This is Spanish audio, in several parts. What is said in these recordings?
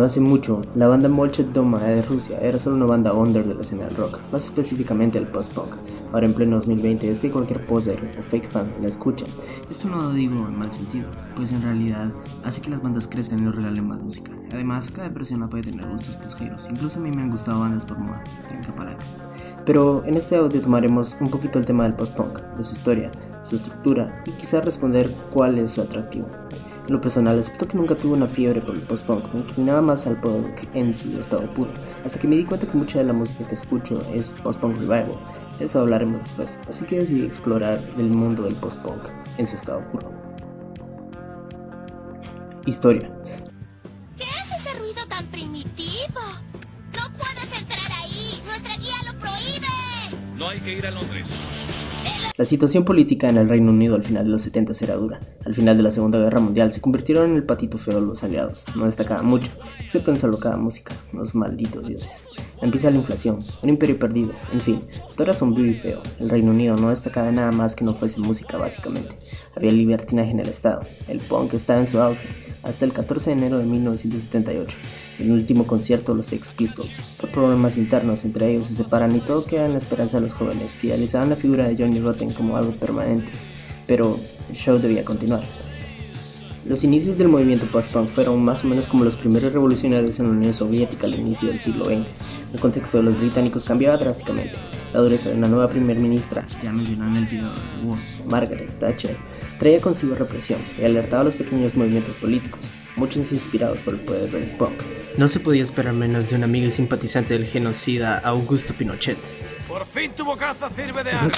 No hace mucho, la banda Molchet Doma de Rusia era solo una banda under de la escena del rock, más específicamente el post-punk. Ahora en pleno 2020 es que cualquier poser o fake fan la escucha. Esto no lo digo en mal sentido, pues en realidad hace que las bandas crezcan y nos regalen más música. Además, cada persona puede tener gustos pasajeros, incluso a mí me han gustado bandas por moda, trinca para Pero en este audio tomaremos un poquito el tema del post-punk, de su historia, su estructura y quizás responder cuál es su atractivo. En lo personal, acepto que nunca tuve una fiebre por el post-punk, me inclinaba más al punk en su estado puro, hasta que me di cuenta que mucha de la música que escucho es post-punk revival. Eso hablaremos después, así que decidí explorar el mundo del post-punk en su estado puro. Historia. ¿Qué es ese ruido tan primitivo? No puedes entrar ahí, nuestra guía lo prohíbe. No hay que ir a Londres. La situación política en el Reino Unido al final de los 70 era dura. Al final de la Segunda Guerra Mundial se convirtieron en el patito feo los aliados. No destacaba mucho, excepto en su alocada música. Los malditos dioses. Empieza la inflación, un imperio perdido, en fin, todo era sombrío y feo. El Reino Unido no destacaba nada más que no fuese música básicamente. Había libertinaje en el Estado. El punk estaba en su auge hasta el 14 de enero de 1978, el último concierto de los Sex Pistols. Por problemas internos entre ellos se separan y todo queda en la esperanza de los jóvenes que idealizaban la figura de Johnny Rotten como algo permanente, pero el show debía continuar. Los inicios del movimiento post-punk fueron más o menos como los primeros revolucionarios en la Unión Soviética al inicio del siglo XX. El contexto de los británicos cambiaba drásticamente. La dureza de una nueva primer ministra, ya mencionada en el video de Margaret Thatcher, traía consigo represión y alertaba a los pequeños movimientos políticos, muchos inspirados por el poder del punk. No se podía esperar menos de un amigo y simpatizante del genocida Augusto Pinochet. Por fin tu bocaza sirve de algo.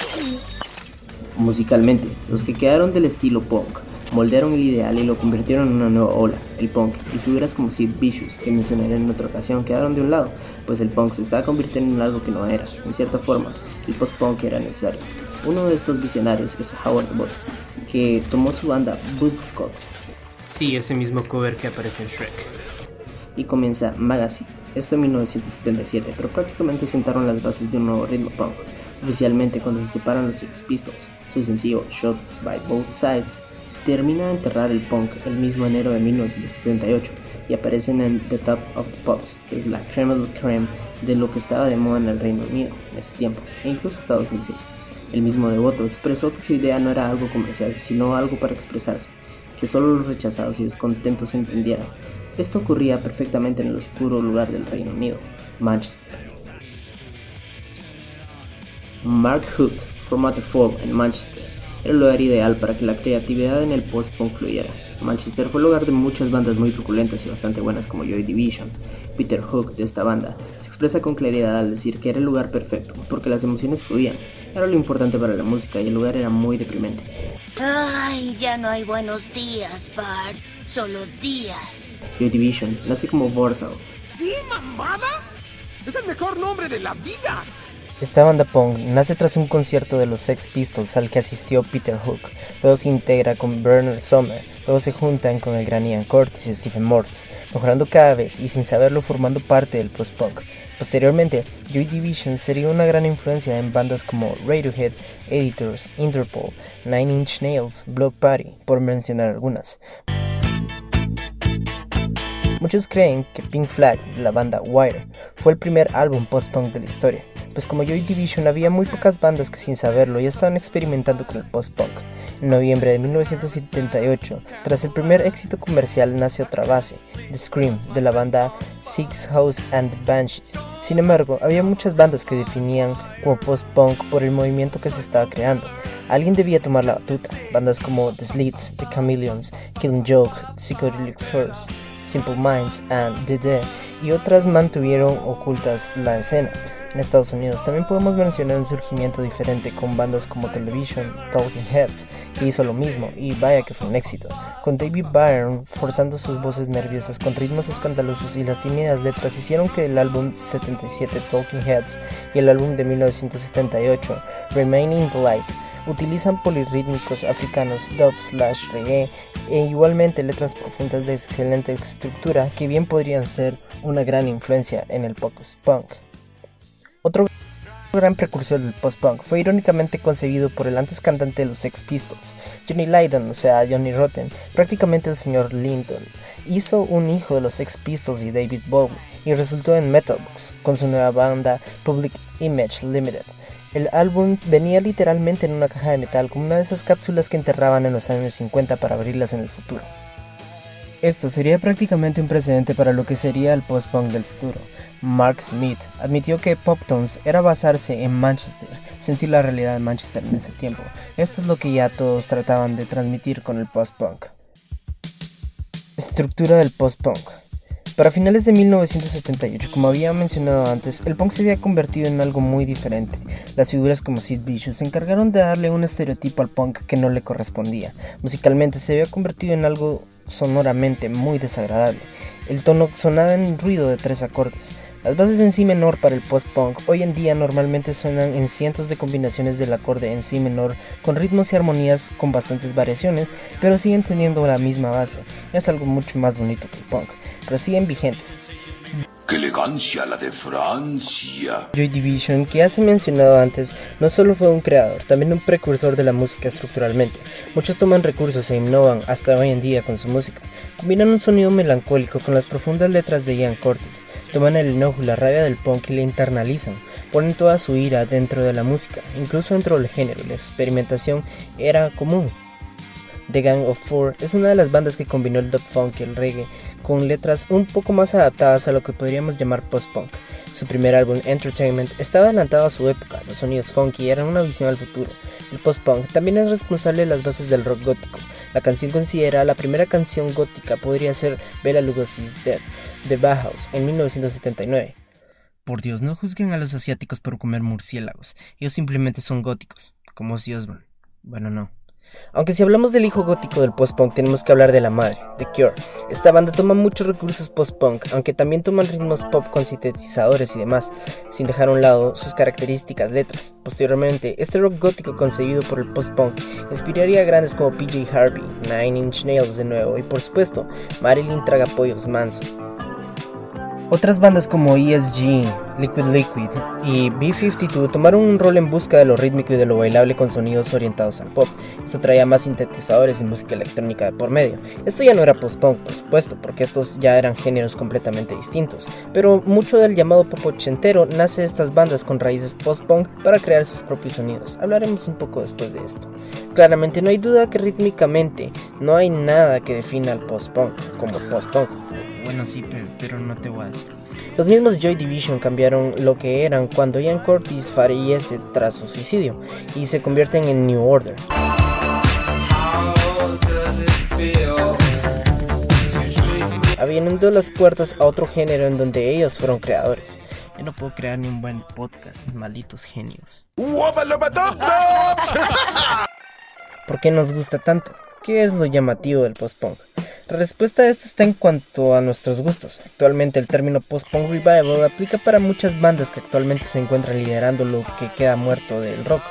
Musicalmente, los que quedaron del estilo punk moldearon el ideal y lo convirtieron en una nueva ola, el punk, y figuras como Sid Vicious, que mencionaré en otra ocasión, quedaron de un lado, pues el punk se estaba convirtiendo en algo que no era. En cierta forma, el post-punk era necesario. Uno de estos visionarios es Howard Bott, que tomó su banda Buzzcocks. Sí, ese mismo cover que aparece en Shrek. Y comienza Magazine, esto en 1977, pero prácticamente sentaron las bases de un nuevo ritmo punk. Oficialmente, cuando se separan los Sex Pistols, su sencillo Shot by Both Sides termina de enterrar el punk el mismo enero de 1978 y aparecen en The Top of Pops, que es la creme de creme de lo que estaba de moda en el Reino Unido en ese tiempo, e incluso hasta 2006. El mismo devoto expresó que su idea no era algo comercial, sino algo para expresarse, que solo los rechazados y descontentos entendieran. Esto ocurría perfectamente en el oscuro lugar del Reino Unido, Manchester. Mark Hook The Fall en Manchester era el lugar ideal para que la creatividad en el post-punk fluyera. Manchester fue el lugar de muchas bandas muy truculentas y bastante buenas como Joy Division. Peter Hook, de esta banda, se expresa con claridad al decir que era el lugar perfecto, porque las emociones fluían. Era lo importante para la música y el lugar era muy deprimente. Ay, ya no hay buenos días, Bart. Solo días. Joy Division nace como Warsaw. ¿Qué mamada? Es el mejor nombre de la vida. Esta banda punk nace tras un concierto de los Sex Pistols al que asistió Peter Hook, luego se integra con Bernard Sommer, luego se juntan con el gran Ian Curtis y Stephen Morris, mejorando cada vez y sin saberlo formando parte del post-punk. Posteriormente, Joy Division sería una gran influencia en bandas como Radiohead, Editors, Interpol, Nine Inch Nails, Block Party, por mencionar algunas. Muchos creen que Pink Flag, de la banda Wire, fue el primer álbum post-punk de la historia pues como Joy Division había muy pocas bandas que sin saberlo ya estaban experimentando con el post-punk. En noviembre de 1978, tras el primer éxito comercial, nace otra base, The Scream, de la banda Six House and Banshees. Sin embargo, había muchas bandas que definían como post-punk por el movimiento que se estaba creando. Alguien debía tomar la batuta, bandas como The Slits, The Chameleons, Killing Joke, Psychedelic First, Simple Minds and The Dead y otras mantuvieron ocultas la escena en Estados Unidos. También podemos mencionar un surgimiento diferente con bandas como Television, Talking Heads, que hizo lo mismo y vaya que fue un éxito, con David Byrne forzando sus voces nerviosas con ritmos escandalosos y las tímidas letras hicieron que el álbum 77 Talking Heads y el álbum de 1978 Remaining Light utilizan polirrítmicos africanos, dub slash reggae e igualmente letras profundas de excelente estructura que bien podrían ser una gran influencia en el post-punk. Gran precursor del post-punk, fue irónicamente concebido por el antes cantante de los Sex Pistols, Johnny Lydon, o sea, Johnny Rotten, prácticamente el señor Linton. Hizo un hijo de los Sex Pistols y David Bowie, y resultó en Metalbox, con su nueva banda Public Image Limited. El álbum venía literalmente en una caja de metal como una de esas cápsulas que enterraban en los años 50 para abrirlas en el futuro. Esto sería prácticamente un precedente para lo que sería el post-punk del futuro. Mark Smith admitió que Poptones era basarse en Manchester, sentir la realidad de Manchester en ese tiempo. Esto es lo que ya todos trataban de transmitir con el post-punk. Estructura del post-punk. Para finales de 1978, como había mencionado antes, el punk se había convertido en algo muy diferente. Las figuras como Sid Vicious se encargaron de darle un estereotipo al punk que no le correspondía. Musicalmente se había convertido en algo sonoramente muy desagradable. El tono sonaba en ruido de tres acordes. Las bases en Si menor para el post-punk hoy en día normalmente suenan en cientos de combinaciones del acorde en Si menor con ritmos y armonías con bastantes variaciones, pero siguen teniendo la misma base. Es algo mucho más bonito que el punk, pero siguen vigentes. ¡Qué elegancia la de Francia! Joy Division, que ya se mencionado antes, no solo fue un creador, también un precursor de la música estructuralmente. Muchos toman recursos e innovan hasta hoy en día con su música. Combinan un sonido melancólico con las profundas letras de Ian Curtis. Toman el enojo y la rabia del punk y la internalizan. Ponen toda su ira dentro de la música, incluso dentro del género. La experimentación era común. The Gang of Four es una de las bandas que combinó el dub funk y el reggae con letras un poco más adaptadas a lo que podríamos llamar post-punk. Su primer álbum, Entertainment, estaba adelantado a su época, los sonidos funky eran una visión al futuro. El post-punk también es responsable de las bases del rock gótico. La canción considera la primera canción gótica podría ser Bela Lugosi's Dead, de Bauhaus, en 1979. Por Dios, no juzguen a los asiáticos por comer murciélagos, ellos simplemente son góticos, como Ozzy Osbourne. Bueno, no. Aunque si hablamos del hijo gótico del post-punk, tenemos que hablar de la madre, The Cure. Esta banda toma muchos recursos post-punk, aunque también toman ritmos pop con sintetizadores y demás, sin dejar a un lado sus características letras. Posteriormente, este rock gótico concebido por el post-punk inspiraría a grandes como PJ Harvey, Nine Inch Nails de nuevo y por supuesto Marilyn Tragapollos Manson. Otras bandas como ESG, Liquid Liquid y B52 tomaron un rol en busca de lo rítmico y de lo bailable con sonidos orientados al pop. Esto traía más sintetizadores y música electrónica de por medio. Esto ya no era post-punk, por supuesto, porque estos ya eran géneros completamente distintos, pero mucho del llamado pop ochentero nace de estas bandas con raíces post-punk para crear sus propios sonidos. Hablaremos un poco después de esto. Claramente no hay duda que rítmicamente no hay nada que defina al post-punk como post-punk. Bueno, sí, pero no te voy a decir. Los mismos Joy Division cambiaron lo que eran cuando Ian Curtis fallece tras su suicidio y se convierten en New Order. Abriendo las puertas a otro género en donde ellos fueron creadores. Yo no puedo crear ni un buen podcast, malditos genios. ¿Por qué nos gusta tanto? ¿Qué es lo llamativo del post-punk? La respuesta a esto está en cuanto a nuestros gustos. Actualmente el término post-punk revival aplica para muchas bandas que actualmente se encuentran liderando lo que queda muerto del rock.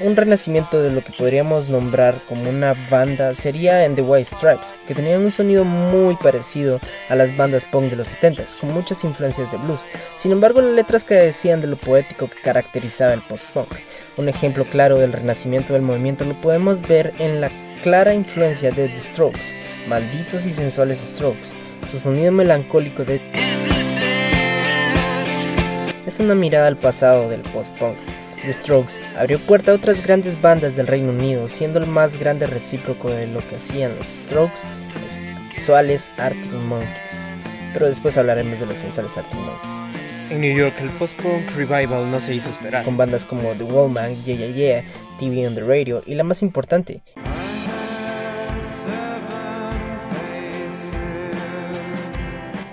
Un renacimiento de lo que podríamos nombrar como una banda sería en The White Stripes, que tenían un sonido muy parecido a las bandas punk de los 70s, con muchas influencias de blues. Sin embargo, las letras decían de lo poético que caracterizaba el post-punk. Un ejemplo claro del renacimiento del movimiento lo podemos ver en la clara influencia de The Strokes, malditos y sensuales Strokes. Su sonido melancólico de es una mirada al pasado del post-punk. The Strokes abrió puerta a otras grandes bandas del Reino Unido, siendo el más grande recíproco de lo que hacían los Strokes, los sensuales Arctic Monkeys. Pero después hablaremos de los sensuales Arctic Monkeys. En New York, el post-punk revival no se hizo esperar, con bandas como The Wallman, Yeah Yeah Yeah, TV on the Radio y la más importante,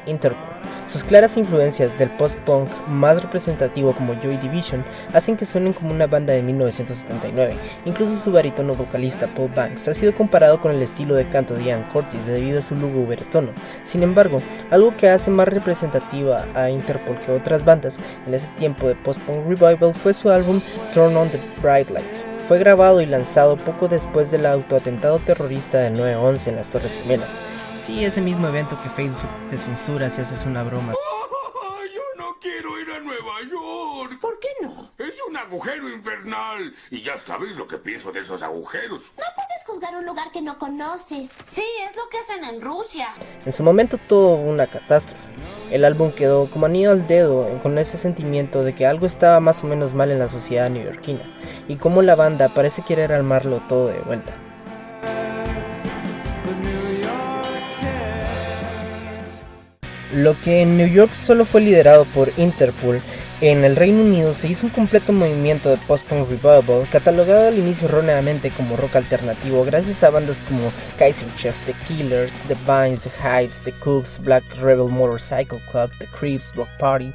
Interpol. Sus claras influencias del post-punk más representativo como Joy Division hacen que suenen como una banda de 1979. Incluso su barítono vocalista Paul Banks ha sido comparado con el estilo de canto de Ian Curtis debido a su lúgubre tono. Sin embargo, algo que hace más representativa a Interpol que otras bandas en ese tiempo de post-punk revival fue su álbum Turn on the Bright Lights. Fue grabado y lanzado poco después del autoatentado terrorista del 9-11 en las Torres Gemelas. Sí, ese mismo evento que Facebook te censura si haces una broma. Yo no quiero ir a Nueva York. ¿Por qué no? Es un agujero infernal. Y ya sabes lo que pienso de esos agujeros. No puedes juzgar un lugar que no conoces. Sí, es lo que hacen en Rusia. En su momento tuvo una catástrofe. El álbum quedó como anillo al dedo con ese sentimiento de que algo estaba más o menos mal en la sociedad neoyorquina y como la banda parece querer armarlo todo de vuelta. Lo que en New York solo fue liderado por Interpol, en el Reino Unido se hizo un completo movimiento de post-punk revival, catalogado al inicio erróneamente como rock alternativo gracias a bandas como Kaiser Chief, The Killers, The Vines, The Hives, The Cooks, Black Rebel Motorcycle Club, The Creeps, Block Party,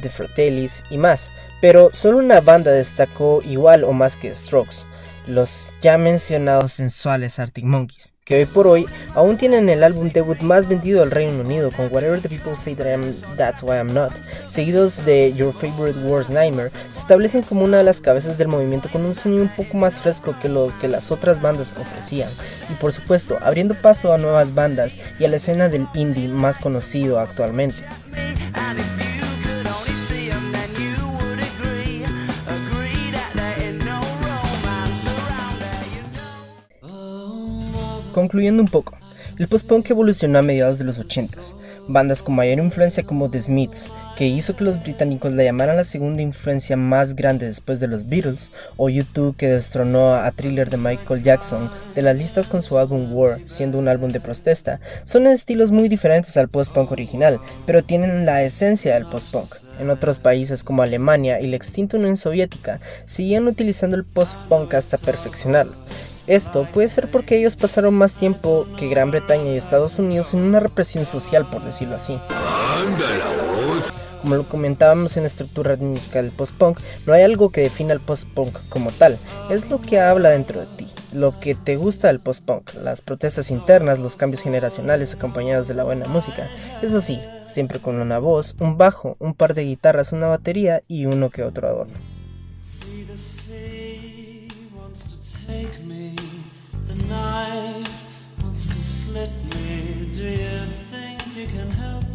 The Fratellis y más. Pero solo una banda destacó igual o más que Strokes, los ya mencionados sensuales Arctic Monkeys que hoy por hoy aún tienen el álbum debut más vendido del Reino Unido con Whatever the People Say That I'm, That's Why I'm Not, seguidos de Your Favorite Worst Nightmare, se establecen como una de las cabezas del movimiento con un sonido un poco más fresco que lo que las otras bandas ofrecían, y por supuesto abriendo paso a nuevas bandas y a la escena del indie más conocido actualmente. Concluyendo un poco, el post-punk evolucionó a mediados de los 80s. Bandas con mayor influencia como The Smiths, que hizo que los británicos la llamaran la segunda influencia más grande después de los Beatles, o YouTube que destronó a Thriller de Michael Jackson de las listas con su álbum War, siendo un álbum de protesta, son estilos muy diferentes al post-punk original, pero tienen la esencia del post-punk. En otros países como Alemania y la extinta Unión Soviética, seguían utilizando el post-punk hasta perfeccionarlo. Esto puede ser porque ellos pasaron más tiempo que Gran Bretaña y Estados Unidos en una represión social, por decirlo así. Como lo comentábamos en la estructura rítmica del post-punk, no hay algo que defina el post-punk como tal, es lo que habla dentro de ti, lo que te gusta del post-punk, las protestas internas, los cambios generacionales acompañados de la buena música. Eso sí, siempre con una voz, un bajo, un par de guitarras, una batería y uno que otro adorno. knife wants to slit me. Do you think you can help?